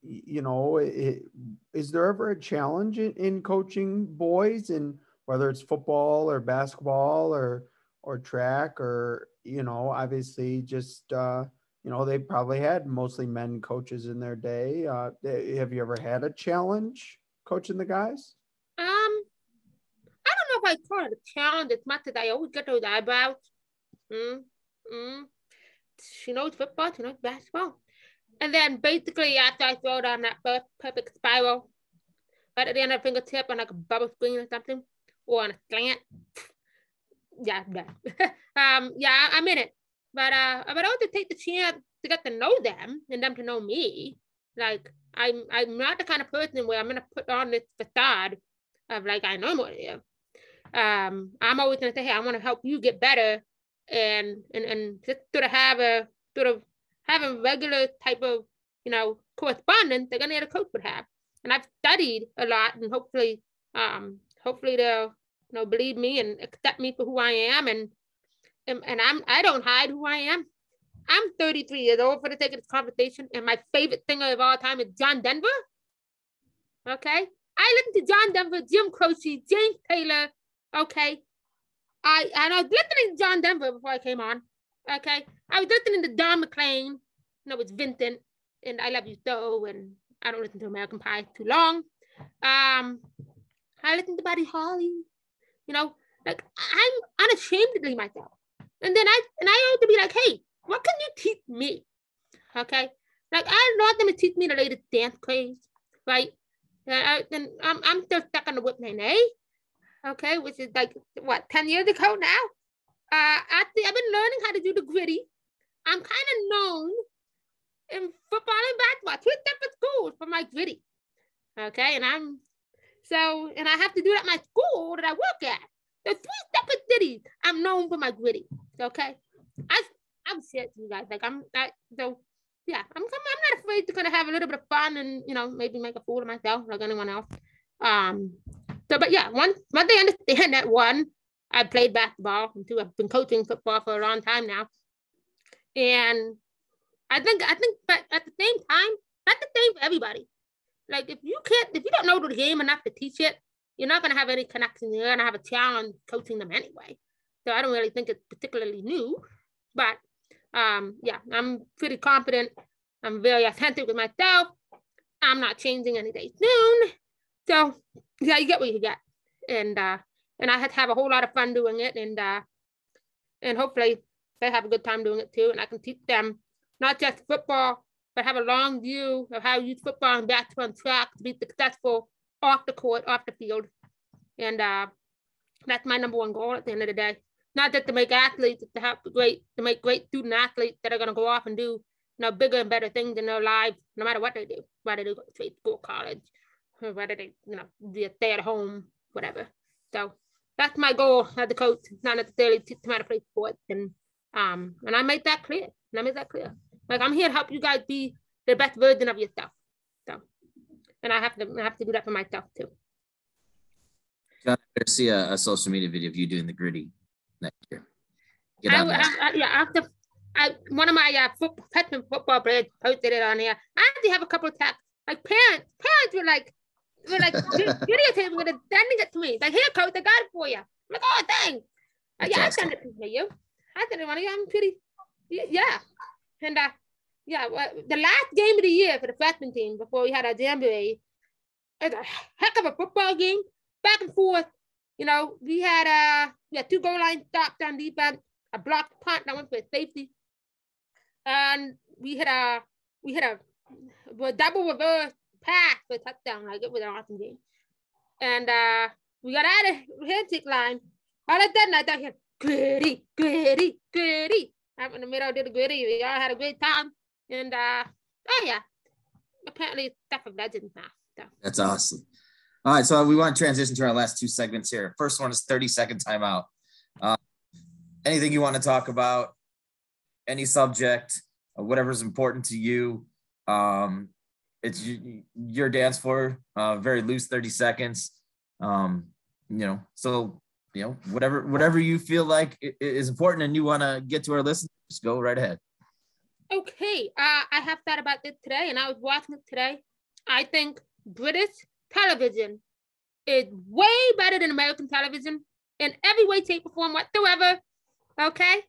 you know, it, is there ever a challenge in, in coaching boys, and whether it's football or basketball or or track or you know, obviously just uh, you know they probably had mostly men coaches in their day. Uh, have you ever had a challenge coaching the guys? Um, I don't know if I call it a challenge as much as I always get those eyebrows. Mm, mm. She knows football, she knows basketball. And then basically after I throw down that first perfect spiral, right at the end of the fingertip on like a bubble screen or something, or on a slant. [SNIFFS] Yeah, done. [LAUGHS] um, yeah, I'm in it. But uh, but I want to take the chance to get to know them and them to know me. Like I'm I'm not the kind of person where I'm gonna put on this facade of like I know more you um, I'm always gonna say, hey, I want to help you get better, and and and just sort of have a sort of have a regular type of you know correspondence that any other coach would have. And I've studied a lot, and hopefully, um, hopefully they'll you know believe me and accept me for who I am, and and, and I'm I don't hide who I am. I'm 33 years old for the sake of this conversation, and my favorite singer of all time is John Denver. Okay, I listen to John Denver, Jim Croce, James Taylor, Okay. I and I was listening to John Denver before I came on. Okay. I was listening to Don McLean. No, it's Vincent and I Love You So. And I don't listen to American Pie too long. Um, I listen to Buddy Holly. You know, like I'm unashamedly myself. And then I and I ought to be like, hey, what can you teach me? Okay. Like I want them to teach me the latest dance craze, right? Uh, and I'm, I'm still stuck on the whip lane, eh? okay, which is like what 10 years ago now. Uh, actually, I've been learning how to do the gritty. I'm kind of known in football and basketball, two different schools for my gritty. Okay, and I'm so, and I have to do that at my school that I work at. The three separate cities. I'm known for my gritty. Okay, I I'm to you guys. Like I'm that so yeah. I'm I'm not afraid to kind of have a little bit of fun and you know maybe make a fool of myself like anyone else. Um, so, but yeah, one, one they understand that one, I played basketball too. I've been coaching football for a long time now. And I think, I think, but at the same time, that's the same for everybody. Like if you can't, if you don't know the game enough to teach it, you're not to have any connection. You're to have a challenge coaching them anyway. So I don't really think it's particularly new, but um, yeah, I'm pretty confident. I'm very authentic with myself. I'm not changing any day soon. So yeah, you get what you get. And uh, and I had have a whole lot of fun doing it, and uh, and hopefully they have a good time doing it too, and I can teach them not just football, but have a long view of how to use football and basketball and track to be successful off the court, off the field, and uh, that's my number one goal at the end of the day. Not just to make athletes, to have great, to make great student athletes that are going to go off and do you know bigger and better things in their lives, no matter what they do, whether they go to school, college, whether they, you know, stay at home, whatever. So that's my goal as a coach, not necessarily to teach how to play sports. And um, and I made that clear. And I made that clear. Like I'm here to help you guys be the best version of yourself. So and I have to I have to do that for myself too. I see a, a, social media video of you doing the gritty next year. Get I. I, I, yeah, after I, one of my uh, football, football players posted it on here. I actually have a couple of texts. Like parents, parents were like, we're like videotaping it and sending it to me. Like, here, coach, I got it for you. I'm like, oh, thanks. Uh, yeah, I sent it to you. I sent it to you. I'm pretty, yeah. And uh, yeah, well, the last game of the year for the freshman team before we had our jamboree, it's a heck of a football game, back and forth. You know, we had uh, we had two goal line stops on defense, a blocked punt that went for safety, and we had a we had a, a double reverse for a touchdown. Like it was an awesome game. And uh, we got out of handshake line. All of a sudden, I thought, had gritty, gritty, gritty. I'm in the middle did a gritty. We all had a great time. And uh, oh, yeah. Apparently, stuff of legends now. So. That's awesome. All right, so we want to transition to our last two segments here. First one is 30 second timeout. Uh, anything you want to talk about, any subject, whatever's important to you. Um, it's your dance floor, uh, very loose 30 seconds. Um, you know, so you know, whatever whatever you feel like is important and you want to get to our listeners, go right ahead. Okay, uh, I have thought about this today, and I was watching it today. I think British television is way better than American television in every way, shape, or form whatsoever. Okay,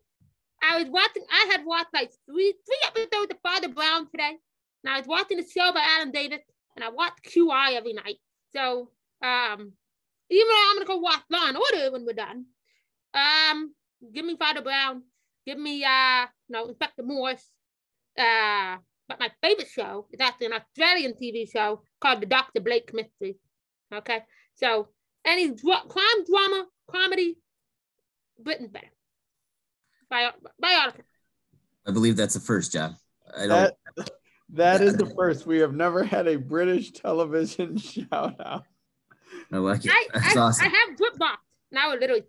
I was watching. I had watched like three three episodes of Father Brown today, and I was watching the show by Alan Davies, and I watch QI every night. So um, even though I'm gonna go watch Law and Order when we're done, um, give me Father Brown, give me uh, you know, Inspector Morse. Uh, but my favorite show is actually an Australian TV show called The Dr. Blake Mystery. Okay, so any dr- crime drama, comedy, Britain's better. By by all accounts. I believe that's the first job. I don't. That, that is the [LAUGHS] first. We have never had a British television [LAUGHS] shout out. I like it. I, That's I, awesome. I have BritBox. Now a little.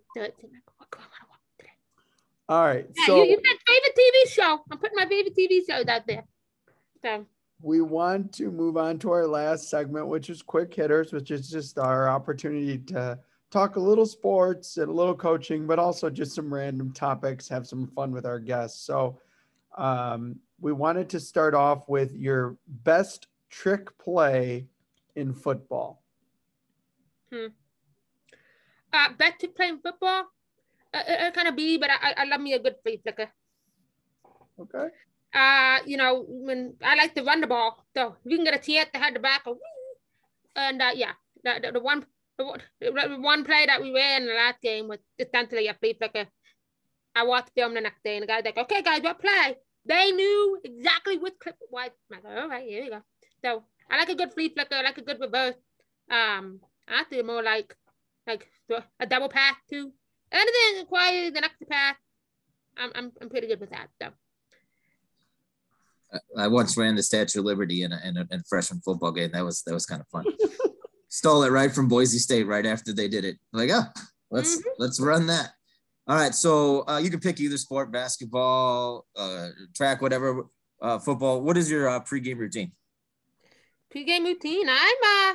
All right. Yeah, so you, you said favorite TV show. I'm putting my favorite TV shows out there. So we want to move on to our last segment, which is quick hitters, which is just our opportunity to talk a little sports and a little coaching, but also just some random topics, have some fun with our guests. So um, we wanted to start off with your best trick play in football. Hmm. Uh, back to playing football. Uh, it, uh, it kind of be, but I, I love me a good flea flicker. Okay. Uh, you know, when I like to run the ball, so you can get a chance to head the back, and uh, yeah, the, the, the one the, the one play that we ran in the last game was essentially a flea flicker. I watched film the next day, and the guy's like, "Okay, guys, what play?" They knew exactly which clip it was. I'm like, "All right, here we go." So I like a good flea flicker. I like a good reverse. Um, I feel more like like a double pass too. Anything requires an extra pass, I'm, I'm, I'm pretty good with that. So. I once ran the Statue of Liberty in a, in a, in a freshman football game. That was that was kind of fun. [LAUGHS] Stole it right from Boise State right after they did it. Like, oh, let's mm-hmm. let's run that. All right, so uh, you can pick either sport: basketball, uh, track, whatever, uh, football. What is your uh, pregame routine? Pregame routine. I'm uh,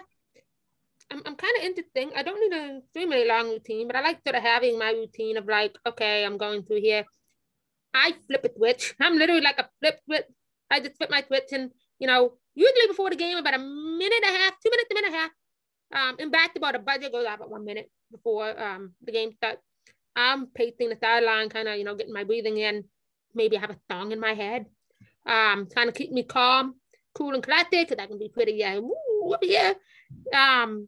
I'm, I'm kind of interesting. I don't need a extremely long routine, but I like sort of having my routine of like, okay, I'm going through here. I flip a twitch. I'm literally like a flip twitch. I just flip my twitch and, you know, usually before the game, about a minute and a half, two minutes, a minute and a half. Um, in basketball, the budget goes out about one minute before um, the game starts. I'm pacing the sideline, kind of, you know, getting my breathing in. Maybe I have a song in my head. Um, trying to keep me calm, cool and collected, because I can be pretty, yeah, woo, yeah. Um,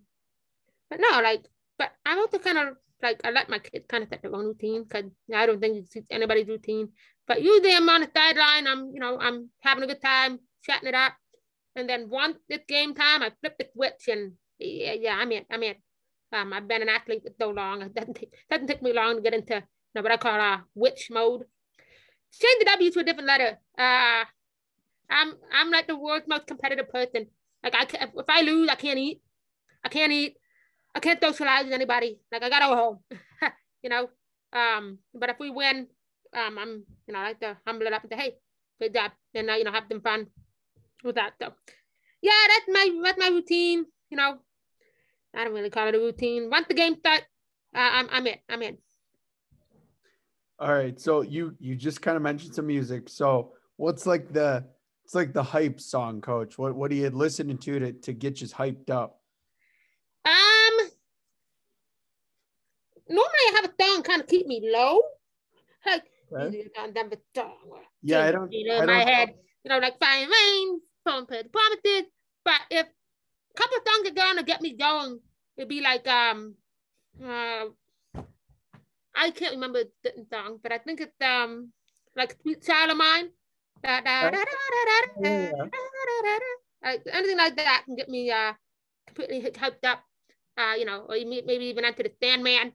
but no, like, but I'm also kind of like I let my kids kind of set their own routine because I don't think it suits anybody's routine. But usually I'm on the sideline. I'm you know I'm having a good time, chatting it up, and then once it's game time, I flip the switch and yeah, yeah I'm in. I'm in. Um, I've been an athlete so long. It doesn't take, doesn't take me long to get into you know, what I call uh, witch mode. Change the W to a different letter. Uh, I'm I'm like the world's most competitive person. Like I can, if I lose, I can't eat. I can't eat. I can't socialize with anybody. Like I gotta go home, [LAUGHS] you know. Um, but if we win, um, I'm you know I like to humble it up and say, hey, good job, uh, you know have them fun with that. So yeah, that's my that's my routine. You know, I don't really call it a routine. Once the game starts, uh, I'm I'm in. I'm in. All right. So you you just kind of mentioned some music. So what's like the it's like the hype song, coach? What what are you listening to to to get you hyped up? Um normally I have a thong kind of keep me low. Like okay. Yeah, I don't. You know, I my head, you know, like fine rain, pumped promises. But if couple things again to get me going. It'd be like um uh I can't remember the song, but I think it's um like Sweet Child of Mine. Oh. Yeah. Uh, anything like that can get me uh completely hyped up. Uh, you know, or maybe even Enter the Sandman.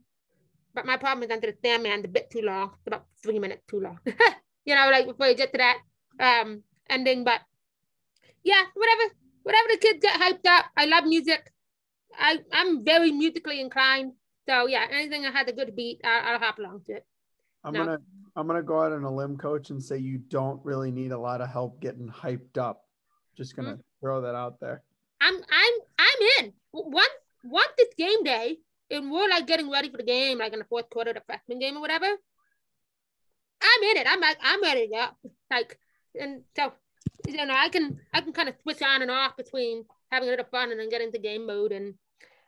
But my problem is Enter the Sandman's a bit too long, about three minutes too long. [LAUGHS] you know, like before you get to that um ending, but yeah, whatever whatever the kids get hyped up. I love music. I I'm very musically inclined. So yeah, anything that has a good beat, I'll, I'll hop along to it. I'm No. gonna I'm gonna go out on a limb, coach, and say you don't really need a lot of help getting hyped up. Just gonna hmm. throw that out there. I'm I'm I'm in. Once once it's game day and we're like getting ready for the game, like in the fourth quarter, the freshman game or whatever. I'm in it. I'm like I'm ready to go. Like and so you know I can I can kind of switch on and off between having a little fun and then get into game mode and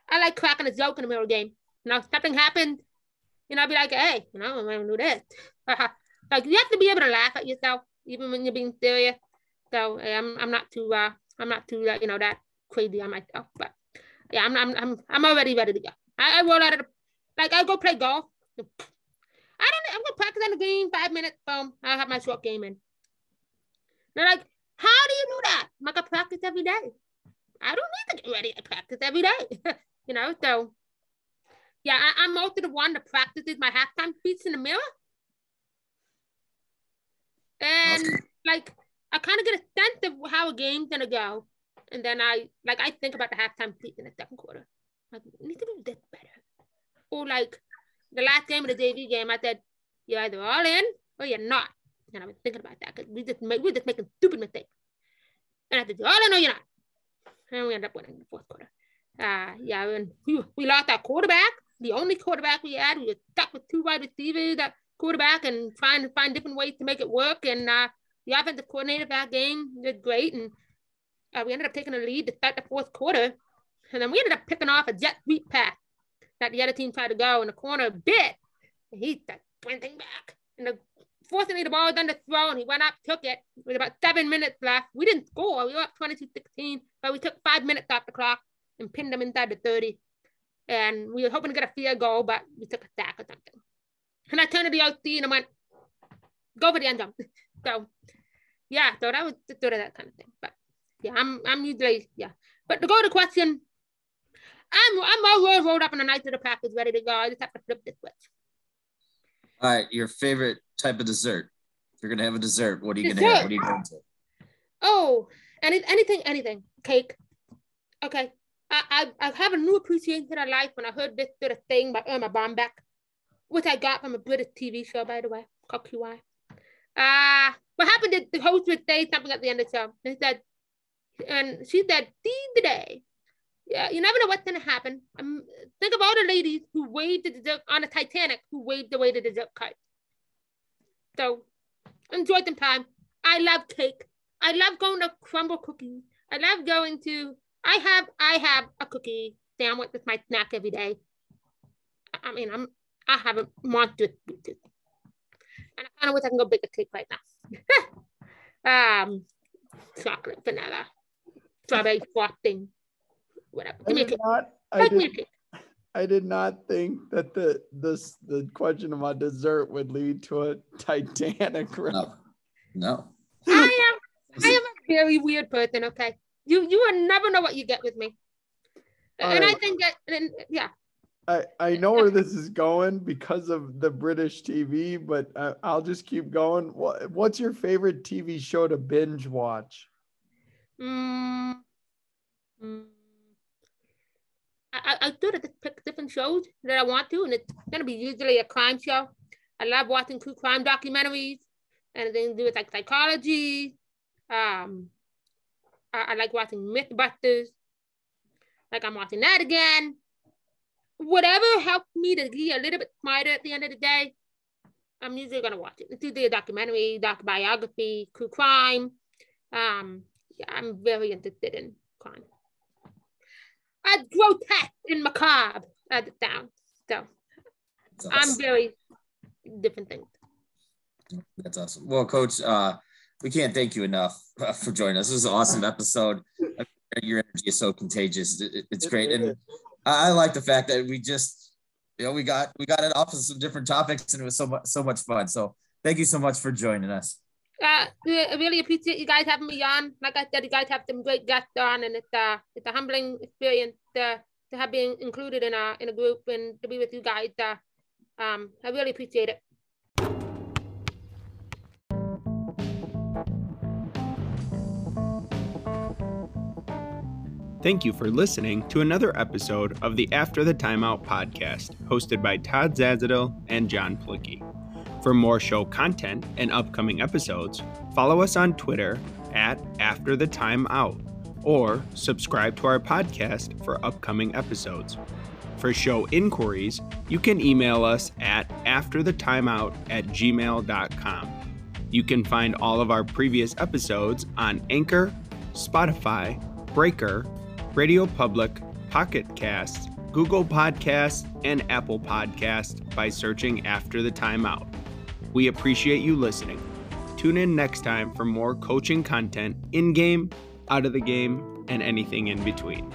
I like cracking a joke in the middle of the game. You know, something happened, you know, I'll be like, hey, you know, I'm gonna do this. like you have to be able to laugh at yourself even when you're being serious. So I'm I'm not too uh I'm not too uh, you know that crazy on myself, but yeah, I'm I'm I'm I'm already ready to go. I, I roll out of the like I go play golf. I don't I'm gonna practice on the green five minutes, boom, I'll have my short game in. They're like, how do you do that? I'm like I practice every day. I don't need to get ready. I practice every day. [LAUGHS] you know, so yeah, I, I'm also the one that practices my halftime speech in the mirror. And like I kind of get a sense of how a game's gonna go. And then I like I think about the halftime speech in the second quarter. Like we need to do this better. Or like the last game of the JV game, I said, you're either all in or you're not. And I was thinking about that because we just make we're just making stupid mistakes. And I said, you're all you're not. And we ended up winning in the fourth quarter. Uh yeah, and we, we lost our quarterback, the only quarterback we had. We were stuck with two wide receivers, that quarterback, and trying to find different ways to make it work. And uh the offensive coordinator of that game did great. And uh, we ended up taking a lead to start the fourth quarter. And then we ended up picking off a jet sweep pass that the other team tried to go in the corner a bit. And he started sprinting back. And the, fortunately, the ball was underthrown. He went up, took it with about seven minutes left. We didn't score. We were up 22 16, but we took five minutes off the clock and pinned them inside the 30. And we were hoping to get a field goal, but we took a sack or something. And I turned to the OC and I went, go for the end zone. [LAUGHS] So, yeah, so that was sort of that kind of thing. But yeah, I'm I'm usually yeah. But to go to the question, I'm I'm always rolled up in the night of the package, ready to go. I just have to flip this switch. All right, your favorite type of dessert. If you're gonna have a dessert, what are you gonna have? What are you going to? Oh, any anything, anything. Cake. Okay. I, I I have a new appreciation of life when I heard this sort of thing by Erma Bombeck, which I got from a British TV show, by the way, called QI. Uh, what happened is the host would say something at the end of the show. And said, and she said, see the day. Yeah, you never know what's gonna happen. Um, think of all the ladies who waved the dessert on the Titanic who waved away the dessert cart. So enjoy the time. I love cake. I love going to Crumbl cookies. I love going to I have I have a cookie sandwich with my snack every day. I mean I'm I have a monster. And I kind of wish I can go bake a cake right now. [LAUGHS] um chocolate, vanilla, strawberry frosting, whatever. Give me a did cake. I Make me a cake. I did not think that the this the question about dessert would lead to a Titanic run. No, no. I am I am a very weird person, okay? You you will never know what you get with me. And I Alright. think that and yeah. I, I know where this is going because of the British TV, but uh, I'll just keep going. What, what's your favorite TV show to binge watch? Mm, mm. I, I, do pick different shows that I want to, and it's gonna be usually a crime show. I love watching true crime documentaries, and then do with like psychology. Um, I, I like watching MythBusters. Like I'm watching that again. Whatever helps me to be a little bit smarter at the end of the day, I'm usually gonna watch it. It's either a documentary, doc biography, true crime. Um, yeah, I'm very interested in crime. Uh, grotesque and macabre as it sounds. So That's I'm very different things. That's awesome. Well, Coach, uh, we can't thank you enough uh, for joining us. This is an awesome episode. Your energy is so contagious. It- it- it's great, and I I like the fact that we just, you know, we got we got it off of some different topics, and it was so much so much fun. So thank you so much for joining us. Uh, I really appreciate you guys having me on. Like I said, you guys have some great guests on, and it's uh, it's a humbling experience uh, to have been included in a in a group and to be with you guys. Uh, um, I really appreciate it. Thank you for listening to another episode of the After the Timeout podcast, hosted by Todd Zazadil and John Plicky. For more show content and upcoming episodes, follow us on Twitter at After the Timeout or subscribe to our podcast for upcoming episodes. For show inquiries, you can email us at afterthetimeout at gmail.com. You can find all of our previous episodes on Anchor, Spotify, Breaker, Radio Public, Pocket Casts, Google Podcasts, and Apple Podcasts by searching After the Timeout. We appreciate you listening. Tune in next time for more coaching content in game, out of the game, and anything in between.